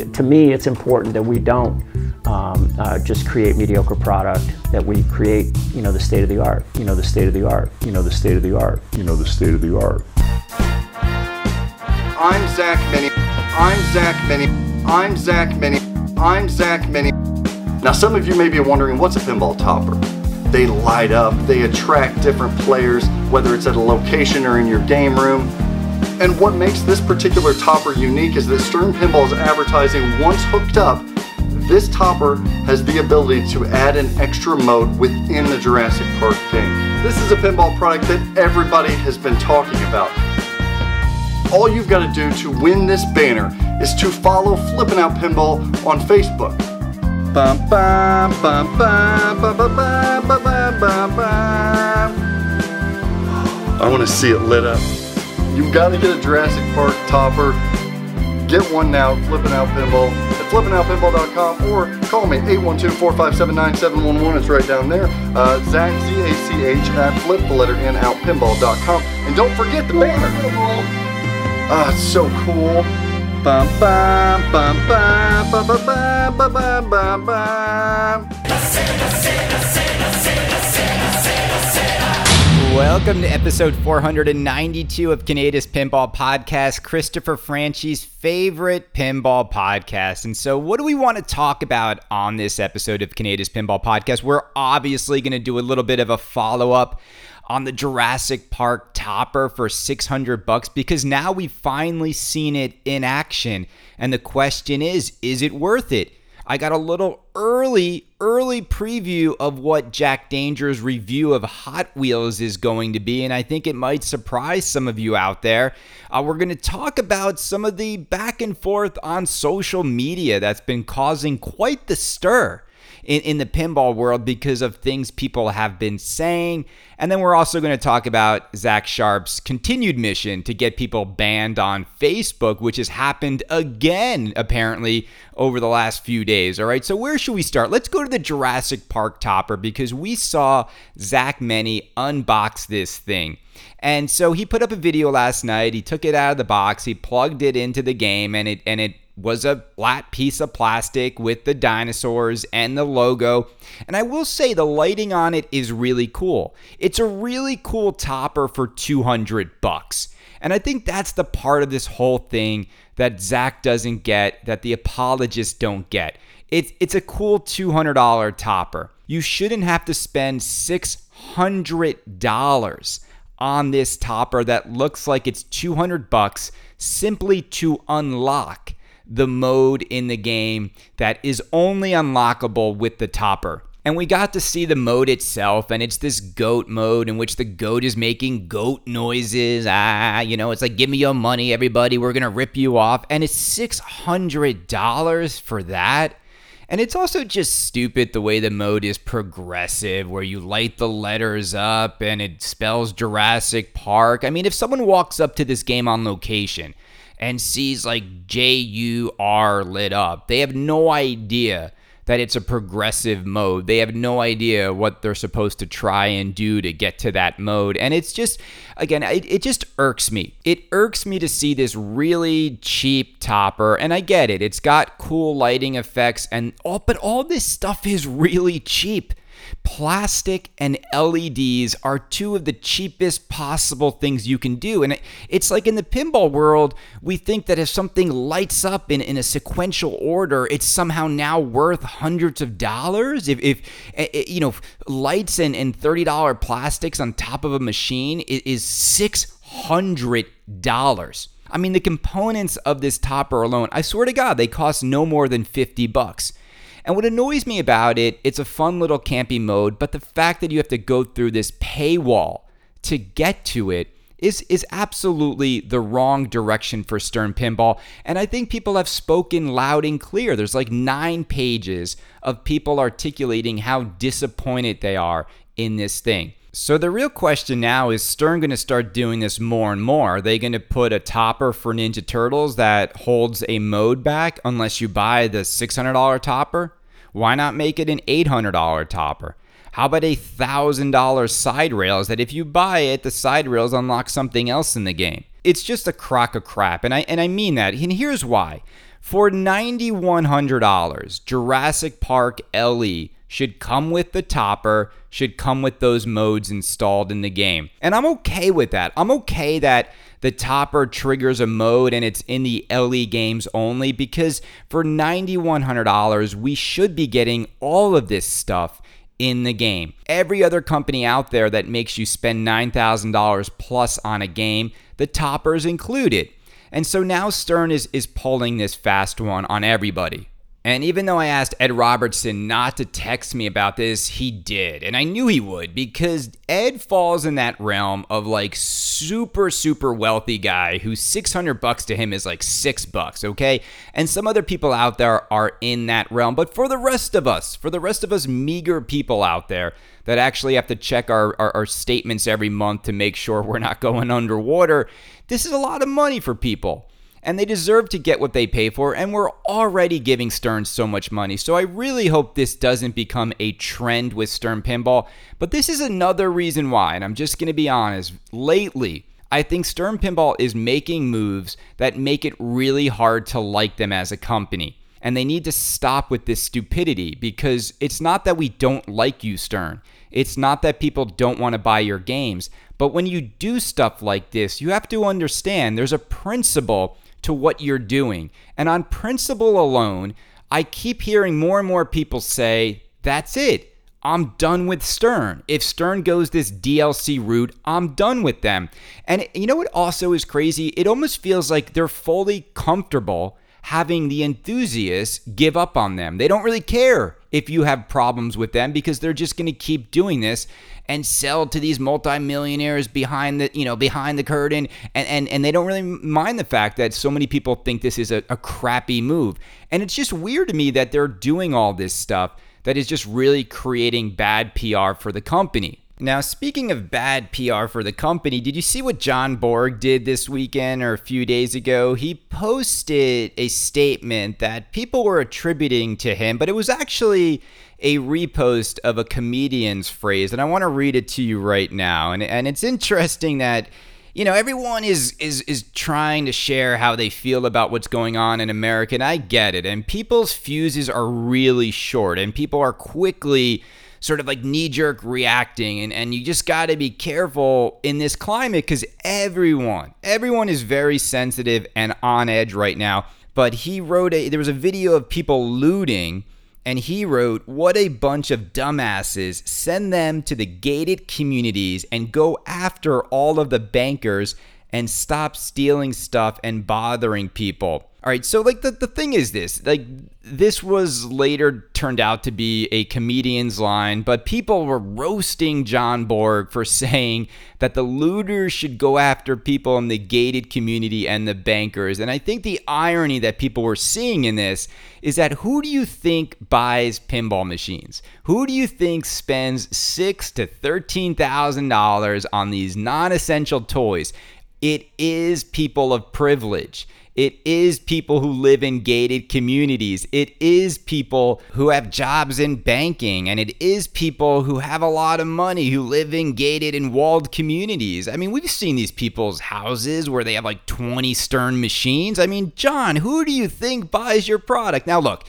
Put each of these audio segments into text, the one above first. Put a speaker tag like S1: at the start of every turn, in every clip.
S1: to me, it's important that we don't um, uh, just create mediocre product, that we create, you know, the state of the art, you know, the state of the art, you know, the state of the art, you know, the state of the art.
S2: I'm Zach Meny. I'm Zach Meny. I'm Zach Meny. I'm Zach Meny. Now, some of you may be wondering what's a pinball topper? They light up, they attract different players, whether it's at a location or in your game room. And what makes this particular topper unique is that Stern Pinball's advertising, once hooked up, this topper has the ability to add an extra mode within the Jurassic Park game. This is a pinball product that everybody has been talking about. All you've got to do to win this banner is to follow Flippin' Out Pinball on Facebook. I want to see it lit up. You've got to get a Jurassic Park topper. Get one now, Flippin' Out Pinball at flippinoutpinball.com or call me 812-457-9711. It's right down there. Uh, Zach, Z-A-C-H at flip the letter N out pinball.com. And don't forget the banner. Ah, it's so cool. Bum, bum, bum, bum, bum, bum, bum, bum, bum, bum.
S3: Welcome to episode 492 of Canada's Pinball Podcast, Christopher Franchi's favorite pinball podcast. And so, what do we want to talk about on this episode of Canada's Pinball Podcast? We're obviously going to do a little bit of a follow up on the Jurassic Park topper for 600 bucks because now we've finally seen it in action. And the question is, is it worth it? I got a little early, early preview of what Jack Danger's review of Hot Wheels is going to be, and I think it might surprise some of you out there. Uh, we're going to talk about some of the back and forth on social media that's been causing quite the stir in, in the pinball world because of things people have been saying. And then we're also going to talk about Zach Sharp's continued mission to get people banned on Facebook, which has happened again, apparently, over the last few days. All right, so where should we start? Let's go to the Jurassic Park topper because we saw Zach Meny unbox this thing. And so he put up a video last night. He took it out of the box, he plugged it into the game, and it and it was a flat piece of plastic with the dinosaurs and the logo. And I will say the lighting on it is really cool. It's a really cool topper for 200 bucks. And I think that's the part of this whole thing that Zach doesn't get, that the apologists don't get. It's, it's a cool $200 topper. You shouldn't have to spend $600 on this topper that looks like it's 200 bucks simply to unlock the mode in the game that is only unlockable with the topper. And we got to see the mode itself, and it's this goat mode in which the goat is making goat noises. Ah, you know, it's like, give me your money, everybody, we're gonna rip you off. And it's $600 for that. And it's also just stupid the way the mode is progressive, where you light the letters up and it spells Jurassic Park. I mean, if someone walks up to this game on location and sees like JUR lit up. They have no idea that it's a progressive mode. They have no idea what they're supposed to try and do to get to that mode. And it's just, again, it, it just irks me. It irks me to see this really cheap topper. And I get it, it's got cool lighting effects and all, but all this stuff is really cheap. Plastic and LEDs are two of the cheapest possible things you can do. And it's like in the pinball world, we think that if something lights up in, in a sequential order, it's somehow now worth hundreds of dollars. If, if eh, eh, you know, lights and, and $30 plastics on top of a machine is $600. I mean, the components of this topper alone, I swear to God, they cost no more than 50 bucks. And what annoys me about it, it's a fun little campy mode, but the fact that you have to go through this paywall to get to it is is absolutely the wrong direction for Stern Pinball. And I think people have spoken loud and clear. There's like 9 pages of people articulating how disappointed they are in this thing. So the real question now is Stern going to start doing this more and more? Are they going to put a topper for Ninja Turtles that holds a mode back unless you buy the $600 topper? Why not make it an $800 topper? How about a $1,000 side rails that if you buy it, the side rails unlock something else in the game? It's just a crock of crap. And I and I mean that. And here's why. For $9,100, Jurassic Park LE should come with the topper, should come with those modes installed in the game. And I'm okay with that. I'm okay that the topper triggers a mode and it's in the LE games only because for $9,100, we should be getting all of this stuff in the game. Every other company out there that makes you spend $9,000 plus on a game, the topper is included. And so now Stern is, is pulling this fast one on everybody. And even though I asked Ed Robertson not to text me about this, he did. And I knew he would because Ed falls in that realm of like super, super wealthy guy who 600 bucks to him is like six bucks, okay? And some other people out there are in that realm. But for the rest of us, for the rest of us meager people out there that actually have to check our, our, our statements every month to make sure we're not going underwater, this is a lot of money for people and they deserve to get what they pay for, and we're already giving Stern so much money. So I really hope this doesn't become a trend with Stern Pinball, but this is another reason why, and I'm just to be honest, lately, I think Stern Pinball is making moves that make it really hard to like them as a company. And they need to stop with this stupidity because it's not that we don't like you, Stern. It's not that people don't want to buy your games. But when you do stuff like this, you have to understand there's a principle to what you're doing. And on principle alone, I keep hearing more and more people say, that's it. I'm done with Stern. If Stern goes this DLC route, I'm done with them. And you know what also is crazy? It almost feels like they're fully comfortable having the enthusiasts give up on them. They don't really care if you have problems with them because they're just going to keep doing this and sell to these multimillionaires behind the you know behind the curtain and and, and they don't really mind the fact that so many people think this is a, a crappy move and it's just weird to me that they're doing all this stuff that is just really creating bad PR for the company. Now, speaking of bad PR for the company, did you see what John Borg did this weekend or a few days ago? He posted a statement that people were attributing to him, but it was actually a repost of a comedian's phrase. And I want to read it to you right now. And, and it's interesting that you know everyone is is is trying to share how they feel about what's going on in America and I get it and people's fuses are really short and people are quickly sort of like knee jerk reacting. And, and you just got to be careful in this climate because everyone, everyone is very sensitive and on edge right now. But he wrote a, there was a video of people looting. And he wrote, What a bunch of dumbasses. Send them to the gated communities and go after all of the bankers and stop stealing stuff and bothering people. All right, so like the, the thing is this, like this was later turned out to be a comedian's line, but people were roasting John Borg for saying that the looters should go after people in the gated community and the bankers. And I think the irony that people were seeing in this is that who do you think buys pinball machines? Who do you think spends six to thirteen thousand dollars on these non-essential toys? It is people of privilege. It is people who live in gated communities. It is people who have jobs in banking. And it is people who have a lot of money who live in gated and walled communities. I mean, we've seen these people's houses where they have like 20 Stern machines. I mean, John, who do you think buys your product? Now, look.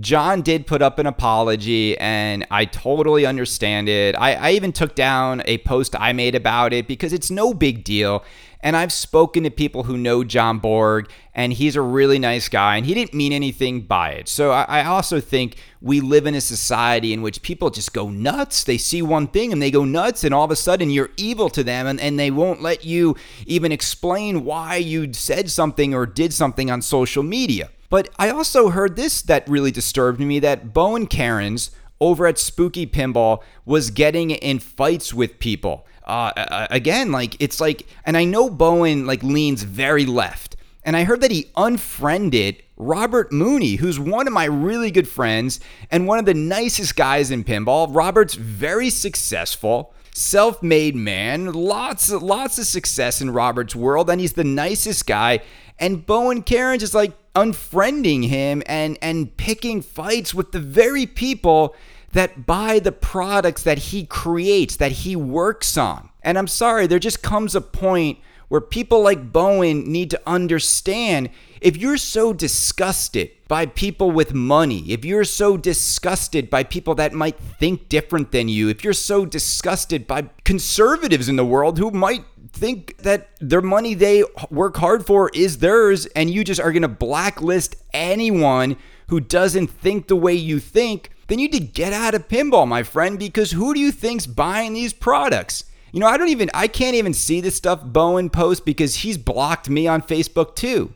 S3: John did put up an apology, and I totally understand it. I, I, even took down a post I made about it because it's no big deal. And I've spoken to people who know John Borg, and he's a really nice guy, and he didn't mean anything by it. So I, also think we live in a society in which people just go nuts. They see one thing and they go nuts, and all of a sudden you're evil to them, and, and they won't let you even explain why you said something or did something on social media. But I also heard this that really disturbed me that Bowen Kerins over at Spooky Pinball was getting in fights with people uh, again, like it's like, and I know Bowen like leans very left, and I heard that he unfriended Robert Mooney, who's one of my really good friends and one of the nicest guys in pinball. Robert's very successful, self-made man, lots lots of success in Robert's world, and he's the nicest guy. And Bowen Kerins is like unfriending him and and picking fights with the very people that buy the products that he creates, that he works on. And I'm sorry, there just comes a point where people like Bowen need to understand if you're so disgusted by people with money, if you're so disgusted by people that might think different than you, if you're so disgusted by conservatives in the world who might think that their money they work hard for is theirs and you just are going to blacklist anyone who doesn't think the way you think, then you need to get out of pinball, my friend, because who do you think's buying these products? You know, I don't even I can't even see the stuff Bowen posts because he's blocked me on Facebook too.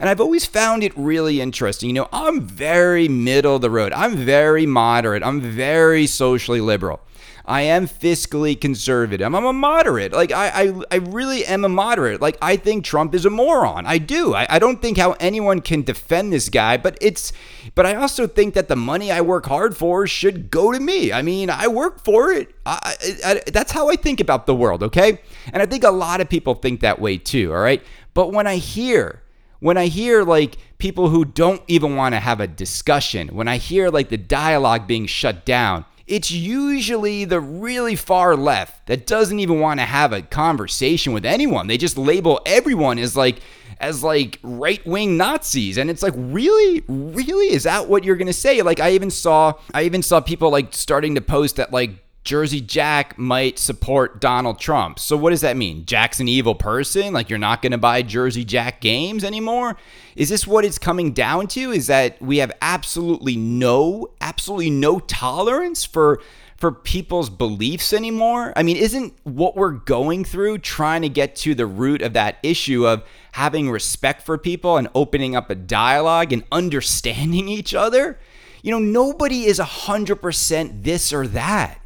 S3: And I've always found it really interesting. You know, I'm very middle of the road. I'm very moderate. I'm very socially liberal. I am fiscally conservative. I'm a moderate. Like I, I, I really am a moderate. Like I think Trump is a moron. I do. I, I don't think how anyone can defend this guy. But it's, but I also think that the money I work hard for should go to me. I mean, I work for it. I, I, that's how I think about the world. Okay, and I think a lot of people think that way too. All right, but when I hear when I hear like people who don't even want to have a discussion, when I hear like the dialogue being shut down, it's usually the really far left that doesn't even want to have a conversation with anyone. They just label everyone as like as like right-wing Nazis and it's like really really is that what you're to say? Like I even saw I even saw people like starting to post that like Jersey Jack might support Donald Trump. So what does that mean? Jack's an evil person? Like you're not going to buy Jersey Jack games anymore? Is this what it's coming down to? Is that we have absolutely no absolutely no tolerance for for people's beliefs anymore? I mean, isn't what we're going through trying to get to the root of that issue of having respect for people and opening up a dialogue and understanding each other? You know, nobody is 100% this or that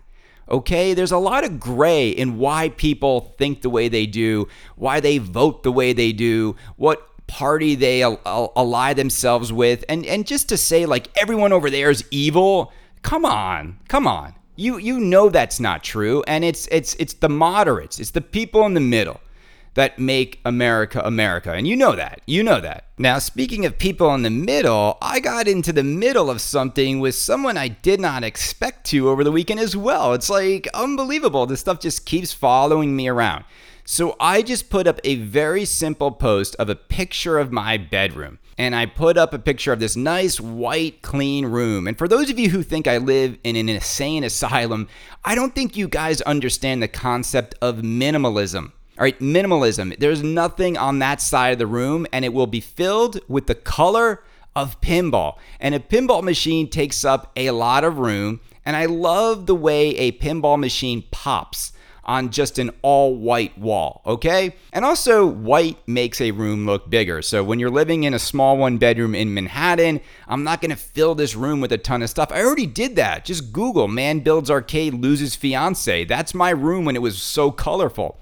S3: okay? There's a lot of gray in why people think the way they do, why they vote the way they do, what party they ally themselves with. And and just to say like everyone over there is evil, come on. Come on. You you know that's not true and it's it's it's the moderates. It's the people in the middle that make America America. And you know that. You know that. Now, speaking of people in the middle, I got into the middle of something with someone I did not expect to over the weekend as well. It's like unbelievable. This stuff just keeps following me around. So I just put up a very simple post of a picture of my bedroom. And I put up a picture of this nice, white, clean room. And for those of you who think I live in an insane asylum, I don't think you guys understand the concept of minimalism. All right, minimalism. There's nothing on that side of the room, and it will be filled with the color of pinball. And a pinball machine takes up a lot of room, and I love the way a pinball machine pops on just an all white wall, okay? And also, white makes a room look bigger. So when you're living in a small one bedroom in Manhattan, I'm not gonna fill this room with a ton of stuff. I already did that. Just Google man builds arcade, loses fiance. That's my room when it was so colorful.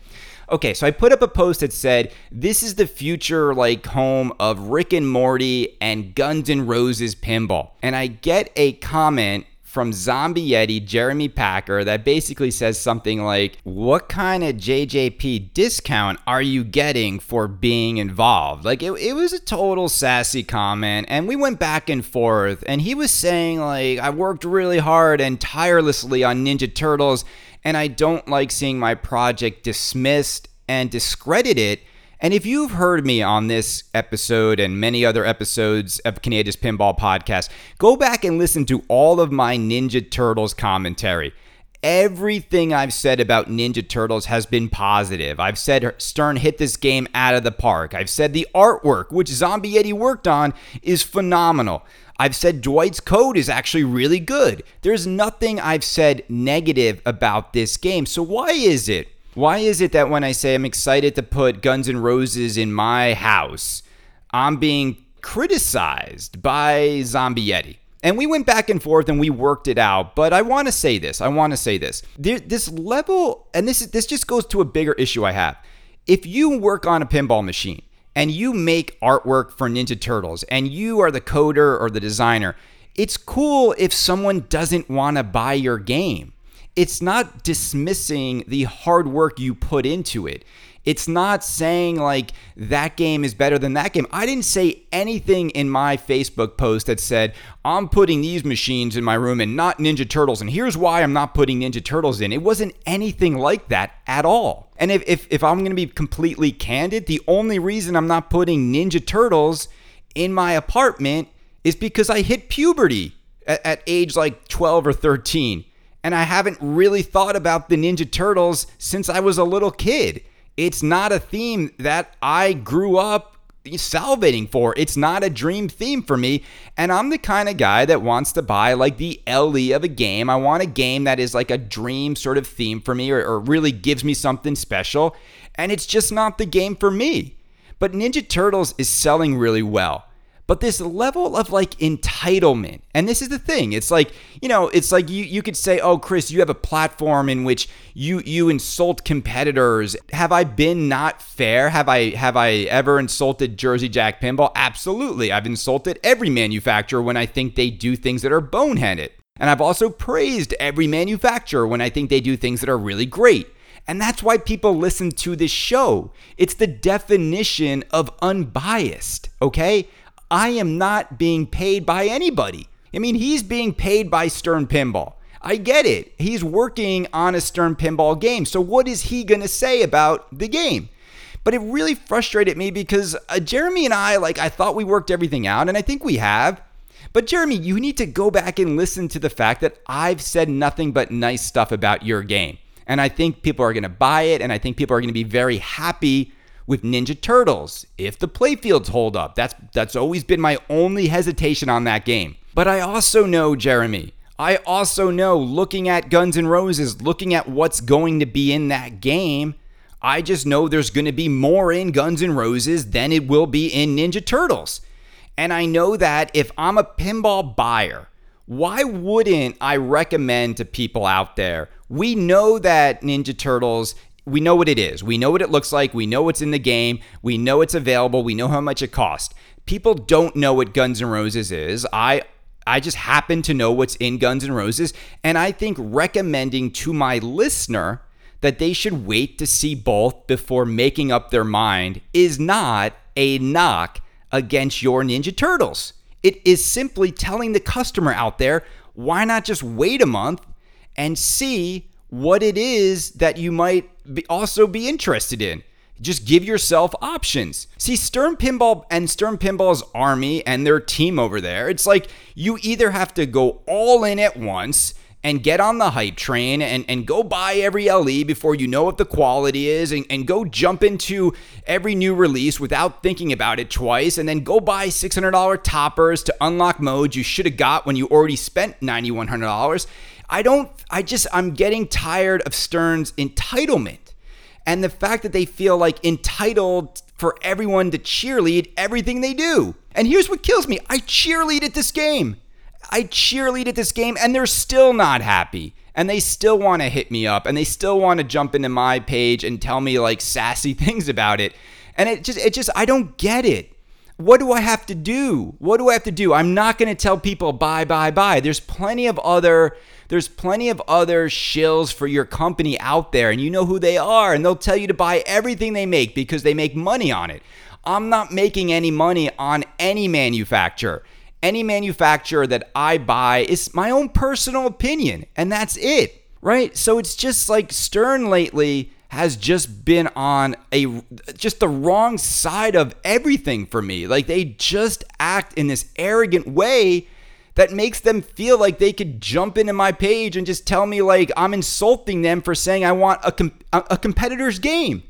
S3: Okay, so I put up a post that said, This is the future like home of Rick and Morty and Guns N' Roses pinball. And I get a comment from Zombie Yeti, Jeremy Packer, that basically says something like, What kind of JJP discount are you getting for being involved? Like, it, it was a total sassy comment, and we went back and forth, and he was saying, like, I worked really hard and tirelessly on Ninja Turtles and I don't like seeing my project dismissed and discredited. And if you've heard me on this episode and many other episodes of Canada's Pinball Podcast, go back and listen to all of my Ninja Turtles commentary. Everything I've said about Ninja Turtles has been positive. I've said Stern hit this game out of the park. I've said the artwork, which Zombie Yeti worked on, is phenomenal. I've said Dwight's code is actually really good. There's nothing I've said negative about this game. So why is it? Why is it that when I say I'm excited to put Guns N' Roses in my house, I'm being criticized by Zombie Yeti? And we went back and forth and we worked it out. But I want to say this. I want to say this. There, this level, and this is, this just goes to a bigger issue I have. If you work on a pinball machine and you make artwork for Ninja Turtles and you are the coder or the designer, it's cool if someone doesn't want to buy your game. It's not dismissing the hard work you put into it. It's not saying like that game is better than that game. I didn't say anything in my Facebook post that said, I'm putting these machines in my room and not Ninja Turtles. And here's why I'm not putting Ninja Turtles in. It wasn't anything like that at all. And if, if, if I'm to be completely candid, the only reason I'm not putting Ninja Turtles in my apartment is because I hit puberty at, at age like 12 or 13. And I haven't really thought about the Ninja Turtles since I was a little kid. It's not a theme that I grew up salivating for. It's not a dream theme for me. And I'm the kind of guy that wants to buy like the LE of a game. I want a game that is like a dream sort of theme for me or, or really gives me something special. And it's just not the game for me. But Ninja Turtles is selling really well but this level of like entitlement and this is the thing it's like you know it's like you, you could say oh chris you have a platform in which you you insult competitors. Have i been not fair? Have i have i ever insulted jersey jack pinball? Absolutely. I've insulted every manufacturer when i think they do things that are boneheaded. And i've also praised every manufacturer when i think they do things that are really great. And that's why people listen to this show. It's the definition of unbiased, okay? I am not being paid by anybody. I mean, he's being paid by Stern Pinball. I get it. He's working on a Stern Pinball game. So, what is he going to say about the game? But it really frustrated me because uh, Jeremy and I, like, I thought we worked everything out, and I think we have. But, Jeremy, you need to go back and listen to the fact that I've said nothing but nice stuff about your game. And I think people are going to buy it, and I think people are going to be very happy with Ninja Turtles if the playfields hold up. That's that's always been my only hesitation on that game. But I also know, Jeremy, I also know looking at Guns N' Roses, looking at what's going to be in that game, I just know there's going to be more in Guns N' Roses than it will be in Ninja Turtles. And I know that if I'm a pinball buyer, why wouldn't I recommend to people out there? We know that Ninja Turtles we know what it is. We know what it looks like. We know what's in the game. We know it's available. We know how much it costs. People don't know what Guns N' Roses is. I I just happen to know what's in Guns N' Roses, and I think recommending to my listener that they should wait to see both before making up their mind is not a knock against your Ninja Turtles. It is simply telling the customer out there, why not just wait a month and see what it is that you might be also be interested in. Just give yourself options. See, Stern Pinball and Stern Pinball's army and their team over there, it's like you either have to go all in at once and get on the hype train and, and go buy every LE before you know what the quality is and, and go jump into every new release without thinking about it twice and then go buy $600 toppers to unlock modes you should have got when you already spent $9,100 I don't, I just, I'm getting tired of Stern's entitlement and the fact that they feel like entitled for everyone to cheerlead everything they do. And here's what kills me I cheerlead at this game. I cheerlead at this game and they're still not happy. And they still want to hit me up and they still want to jump into my page and tell me like sassy things about it. And it just, it just, I don't get it. What do I have to do? What do I have to do? I'm not going to tell people bye, bye, bye. There's plenty of other there's plenty of other shills for your company out there, and you know who they are, and they'll tell you to buy everything they make because they make money on it. I'm not making any money on any manufacturer. Any manufacturer that I buy is my own personal opinion, and that's it, right? So it's just like Stern lately has just been on a just the wrong side of everything for me. Like they just act in this arrogant way that makes them feel like they could jump into my page and just tell me like I'm insulting them for saying I want a, com- a competitor's game.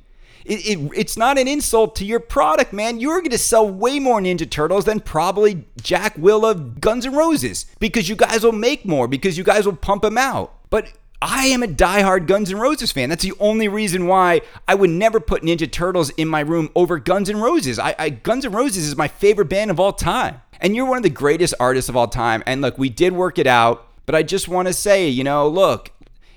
S3: It, it, it's not an insult to your product, man. You're going to sell way more Ninja Turtles than probably Jack will of Guns N' Roses because you guys will make more, because you guys will pump them out. But I am a diehard Guns N' Roses fan. That's the only reason why I would never put Ninja Turtles in my room over Guns N' Roses. I, I Guns N' Roses is my favorite band of all time. And you're one of the greatest artists of all time. And look, we did work it out, but I just want to say, you know, look,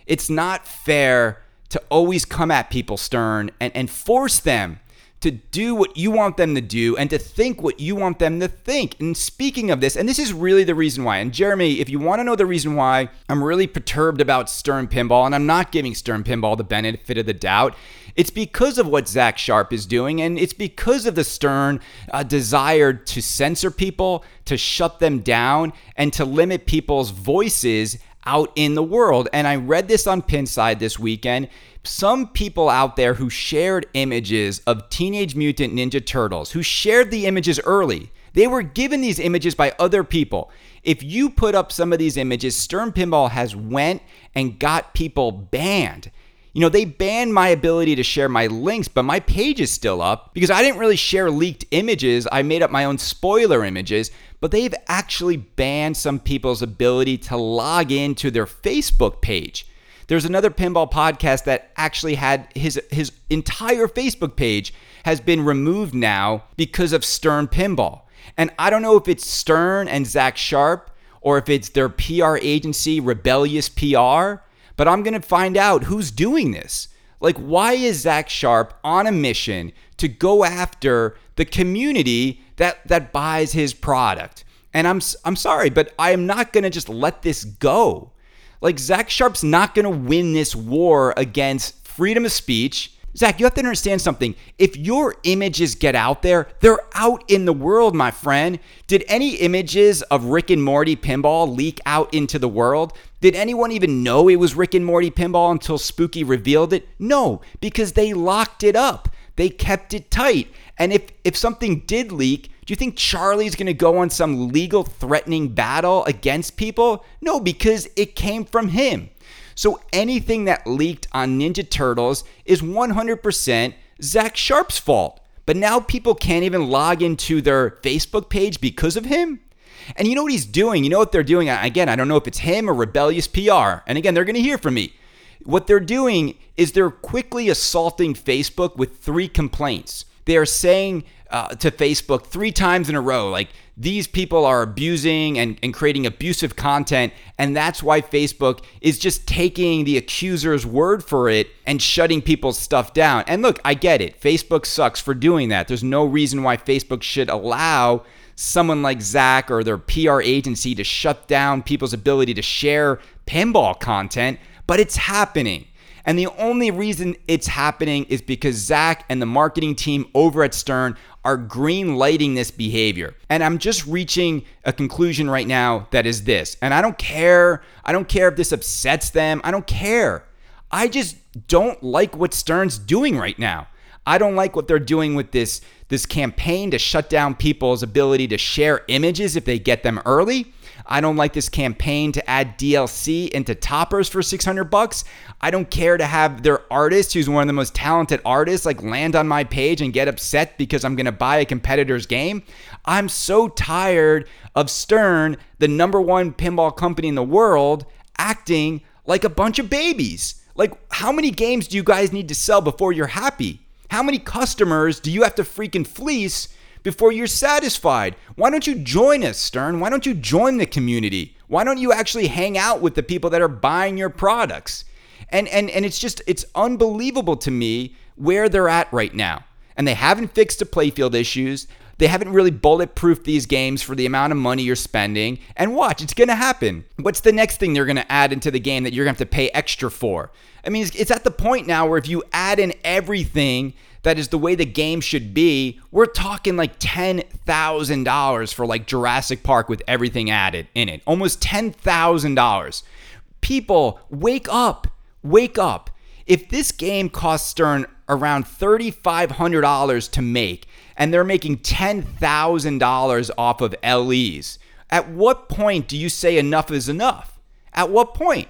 S3: it's not fair to always come at people stern and, and force them to do what you want them to do and to think what you want them to think. And speaking of this, and this is really the reason why, and Jeremy, if you want to know the reason why I'm really perturbed about Stern Pinball, and I'm not giving Stern Pinball the benefit of the doubt, it's because of what Zach Sharp is doing, and it's because of the Stern uh, desire to censor people, to shut them down, and to limit people's voices out in the world. And I read this on Pinside this weekend some people out there who shared images of Teenage Mutant Ninja Turtles, who shared the images early. They were given these images by other people. If you put up some of these images, Stern Pinball has went and got people banned. You know, they banned my ability to share my links, but my page is still up because I didn't really share leaked images. I made up my own spoiler images, but they've actually banned some people's ability to log into their Facebook page. There's another pinball podcast that actually had his his entire Facebook page has been removed now because of Stern Pinball. And I don't know if it's Stern and Zach Sharp or if it's their PR agency, Rebellious PR, but I'm going to find out who's doing this. Like, why is Zach Sharp on a mission to go after the community that, that buys his product? And I'm, I'm sorry, but I am not going to just let this go. Like, Zach Sharp's not going to win this war against freedom of speech. Zach, you have to understand something. If your images get out there, they're out in the world, my friend. Did any images of Rick and Morty pinball leak out into the world? Did anyone even know it was Rick and Morty pinball until Spooky revealed it? No, because they locked it up. They kept it tight. And if if something did leak, do you think Charlie's going to go on some legal threatening battle against people? No, because it came from him. So anything that leaked on Ninja Turtles is 100% Zach Sharp's fault. But now people can't even log into their Facebook page because of him. And you know what he's doing? You know what they're doing? Again, I don't know if it's him or rebellious PR. And again, they're going to hear from me. What they're doing is they're quickly assaulting Facebook with three complaints. They are saying uh, to Facebook three times in a row. Like these people are abusing and, and creating abusive content. And that's why Facebook is just taking the accuser's word for it and shutting people's stuff down. And look, I get it. Facebook sucks for doing that. There's no reason why Facebook should allow someone like Zach or their PR agency to shut down people's ability to share pinball content, but it's happening. And the only reason it's happening is because Zach and the marketing team over at Stern are green lighting this behavior. And I'm just reaching a conclusion right now that is this. And I don't care. I don't care if this upsets them. I don't care. I just don't like what Stern's doing right now. I don't like what they're doing with this this campaign to shut down people's ability to share images if they get them early. I don't like this campaign to add DLC into toppers for 600 bucks. I don't care to have their artist, who's one of the most talented artists, like land on my page and get upset because I'm going to buy a competitor's game. I'm so tired of Stern, the number one pinball company in the world, acting like a bunch of babies. Like, how many games do you guys need to sell before you're happy? How many customers do you have to freaking fleece before you're satisfied. Why don't you join us, Stern? Why don't you join the community? Why don't you actually hang out with the people that are buying your products? And and and it's just it's unbelievable to me where they're at right now. And they haven't fixed the playfield issues. They haven't really bulletproofed these games for the amount of money you're spending. And watch, it's going to happen. What's the next thing they're going to add into the game that you're going to have to pay extra for? I mean, it's, it's at the point now where if you add in everything that is the way the game should be, we're talking like $10,000 for like Jurassic Park with everything added in it. Almost $10,000. People, wake up. Wake up. If this game costs Stern around $3,500 to make and they're making $10,000 off of LEs, at what point do you say enough is enough? At what point?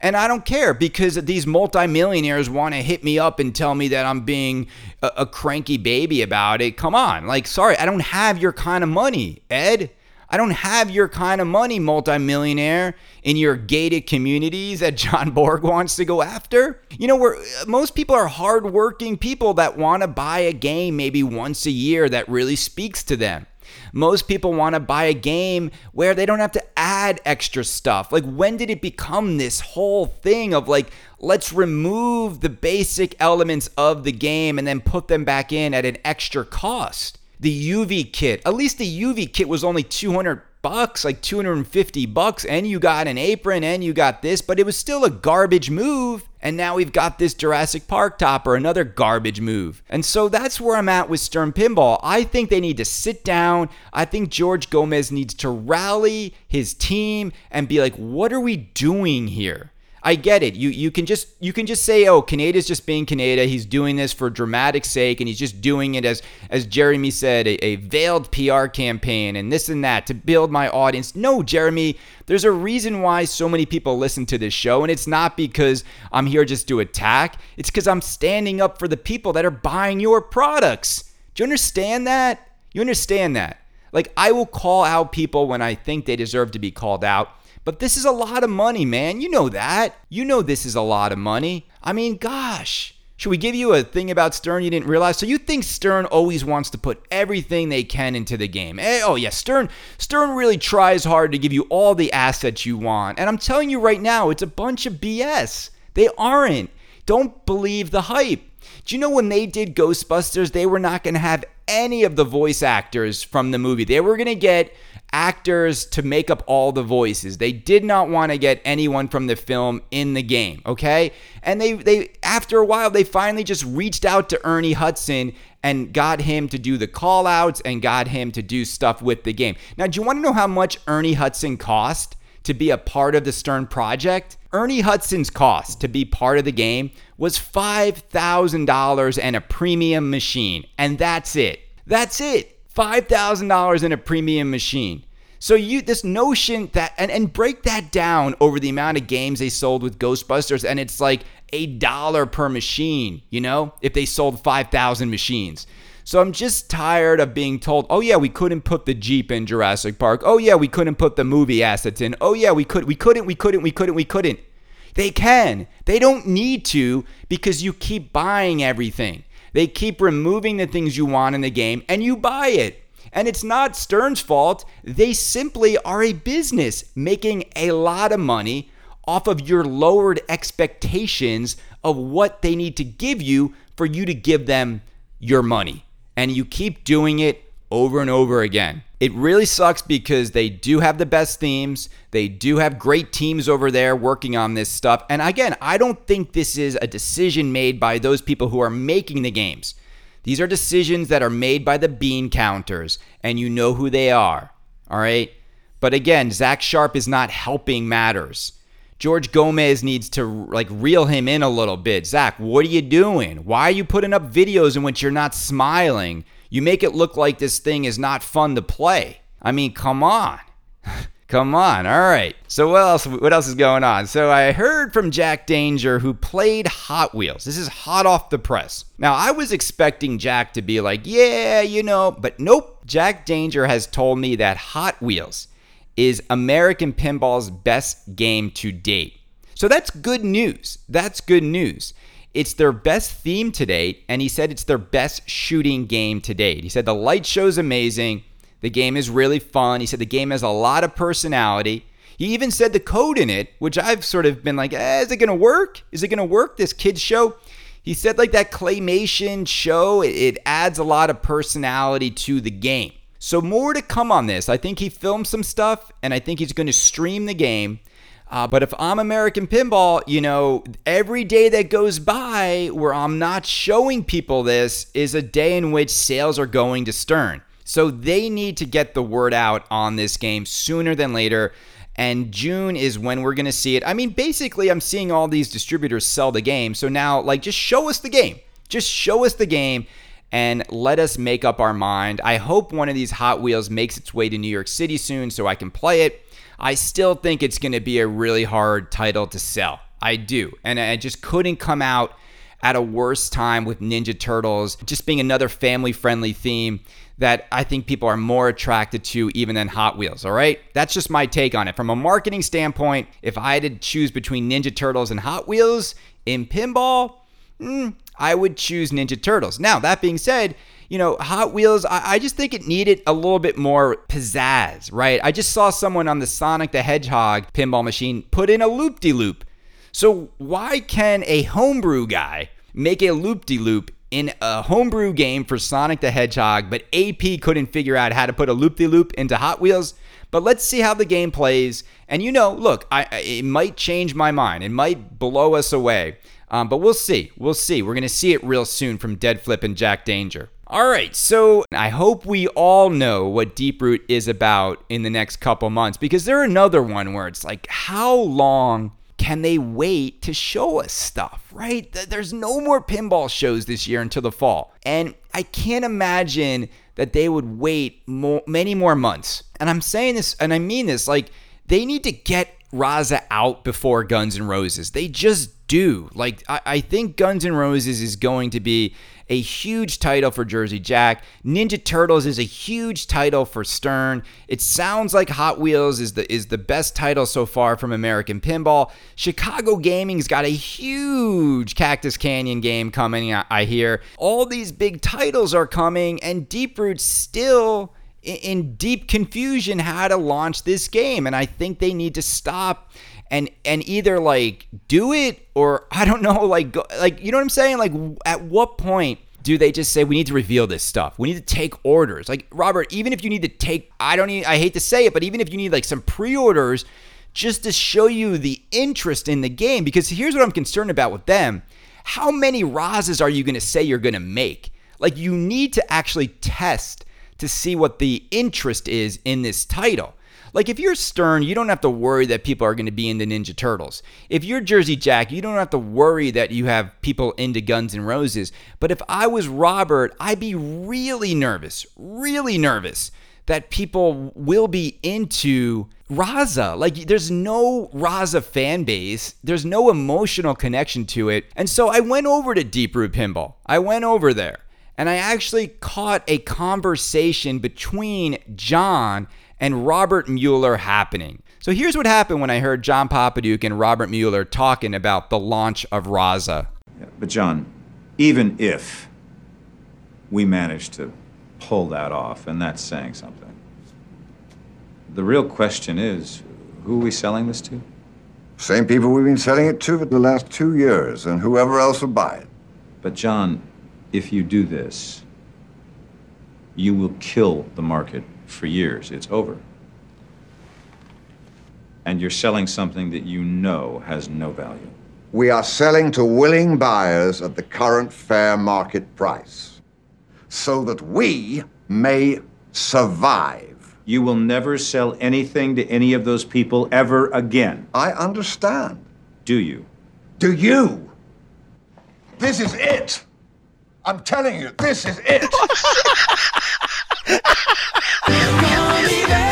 S3: And I don't care because these multimillionaires want to hit me up and tell me that I'm being a, a, cranky baby about it. Come on. Like, sorry, I don't have your kind of money, Ed. I don't have your kind of money, multimillionaire, in your gated communities that John Borg wants to go after. You know, where most people are hardworking people that want to buy a game maybe once a year that really speaks to them. Most people want to buy a game where they don't have to add extra stuff. Like, when did it become this whole thing of like, let's remove the basic elements of the game and then put them back in at an extra cost? The UV kit, at least the UV kit was only 200 bucks, like 250 bucks, and you got an apron and you got this, but it was still a garbage move. And now we've got this Jurassic Park topper, another garbage move. And so that's where I'm at with Stern Pinball. I think they need to sit down. I think George Gomez needs to rally his team and be like, what are we doing here? I get it. You you can just you can just say, oh, Kaneda's just being Kaneda. He's doing this for dramatic sake, and he's just doing it as as Jeremy said, a, a veiled PR campaign and this and that to build my audience. No, Jeremy, there's a reason why so many people listen to this show, and it's not because I'm here just to attack. It's because I'm standing up for the people that are buying your products. Do you understand that? You understand that? Like I will call out people when I think they deserve to be called out. But this is a lot of money, man. You know that. You know this is a lot of money. I mean, gosh. Should we give you a thing about Stern you didn't realize? So you think Stern always wants to put everything they can into the game? Eh, oh yeah, Stern Stern really tries hard to give you all the assets you want. And I'm telling you right now, it's a bunch of BS. They aren't. Don't believe the hype. Do you know when they did Ghostbusters, they were not going to have any of the voice actors from the movie. They were going to get actors to make up all the voices. They did not want to get anyone from the film in the game, okay? And they they after a while they finally just reached out to Ernie Hudson and got him to do the call outs and got him to do stuff with the game. Now, do you want to know how much Ernie Hudson cost to be a part of the Stern project? Ernie Hudson's cost to be part of the game was $5,000 and a premium machine. And that's it. That's it. $5,000 in a premium machine. So you this notion that and, and break that down over the amount of games they sold with Ghostbusters and it's like a dollar per machine, you know, if they sold 5,000 machines. So I'm just tired of being told, "Oh yeah, we couldn't put the Jeep in Jurassic Park. Oh yeah, we couldn't put the movie assets in. Oh yeah, we could we couldn't we couldn't we couldn't we couldn't." They can. They don't need to because you keep buying everything. They keep removing the things you want in the game and you buy it. And it's not Stern's fault. They simply are a business making a lot of money off of your lowered expectations of what they need to give you for you to give them your money. And you keep doing it over and over again. It really sucks because they do have the best themes. They do have great teams over there working on this stuff. And again, I don't think this is a decision made by those people who are making the games. These are decisions that are made by the bean counters, and you know who they are. All right? But again, Zach Sharp is not helping matters. George Gomez needs to like reel him in a little bit. Zach, what are you doing? Why are you putting up videos in which you're not smiling? You make it look like this thing is not fun to play. I mean, come on. Come on. All right. So what else what else is going on? So I heard from Jack Danger who played Hot Wheels. This is hot off the press. Now, I was expecting Jack to be like, "Yeah, you know," but nope. Jack Danger has told me that Hot Wheels is American Pinball's best game to date. So that's good news. That's good news. It's their best theme to date, and he said it's their best shooting game to date. He said the light show's amazing. The game is really fun. He said the game has a lot of personality. He even said the code in it, which I've sort of been like, eh, is it going to work? Is it going to work, this kid's show? He said, like, that claymation show, it adds a lot of personality to the game. So, more to come on this. I think he filmed some stuff, and I think he's going to stream the game. Uh, but if I'm American Pinball, you know, every day that goes by where I'm not showing people this is a day in which sales are going to Stern. So they need to get the word out on this game sooner than later. And June is when we're going to see it. I mean, basically, I'm seeing all these distributors sell the game. So now, like, just show us the game. Just show us the game and let us make up our mind. I hope one of these Hot Wheels makes its way to New York City soon so I can play it. I still think it's going to be a really hard title to sell. I do. And I just couldn't come out at a worse time with Ninja Turtles just being another family friendly theme that I think people are more attracted to even than Hot Wheels, all right? That's just my take on it. From a marketing standpoint, if I had to choose between Ninja Turtles and Hot Wheels in pinball, mm, I would choose Ninja Turtles. Now, that being said, you know, Hot Wheels, I, I, just think it needed a little bit more pizzazz, right? I just saw someone on the Sonic the Hedgehog pinball machine put in a loop de loop. So why can a homebrew guy make a loop de loop in a homebrew game for Sonic the Hedgehog, but AP couldn't figure out how to put a loop de loop into Hot Wheels? But let's see how the game plays. And you know, look, I, it might change my mind. It might blow us away. Um, but we'll see. We'll see. We're going to see it real soon from Dead Flip and Jack Danger. All right, so I hope we all know what Deeproot is about in the next couple months because they're another one where it's like, how long can they wait to show us stuff, right? There's no more pinball shows this year until the fall. And I can't imagine that they would wait many more months. And I'm saying this, and I mean this, like, they need to get Raza out before Guns N' Roses. They just do. Like, I, I think Guns N' Roses is going to be a huge title for Jersey Jack. Ninja Turtles is a huge title for Stern. It sounds like Hot Wheels is the is the best title so far from American Pinball. Chicago Gaming's got a huge Cactus Canyon game coming. I, I hear all these big titles are coming, and Deeproot still in deep confusion how to launch this game and i think they need to stop and and either like do it or I don't know like go, like you know what I'm saying like at what point do they just say we need to reveal this stuff? We need to take orders. Like Robert, even if you need to take I don't even I hate to say it, but even if you need like some pre-orders just to show you the interest in the game because here's what I'm concerned about with them. How many Razas are you going to say you're going to make? Like you need to actually test to see what the interest is in this title. Like if you're Stern, you don't have to worry that people are going to be into Ninja Turtles. If you're Jersey Jack, you don't have to worry that you have people into Guns N' Roses. But if I was Robert, I'd be really nervous, really nervous that people will be into Raza. Like there's no Raza fan base. There's no emotional connection to it. And so I went over to Deeproot Pinball. I went over there and I actually caught a conversation between John and Robert Mueller happening. So here's what happened when I heard John Popadiuk and Robert Mueller talking about the launch of Raza.
S4: But John, even if we managed to pull that off, and that's saying something, the real question is who are we selling this to?
S5: Same people we've been selling it to for the last two years, and whoever else will buy it.
S4: But, John, if you do this, you will kill the market for years. It's over. And you're selling something that you know has no value.
S5: We are selling to willing buyers at the current fair market price so that we may survive.
S4: You will never sell anything to any of those people ever again.
S5: I understand.
S4: Do you?
S5: Do you? This is it. I'm telling you, this is it. Call me back.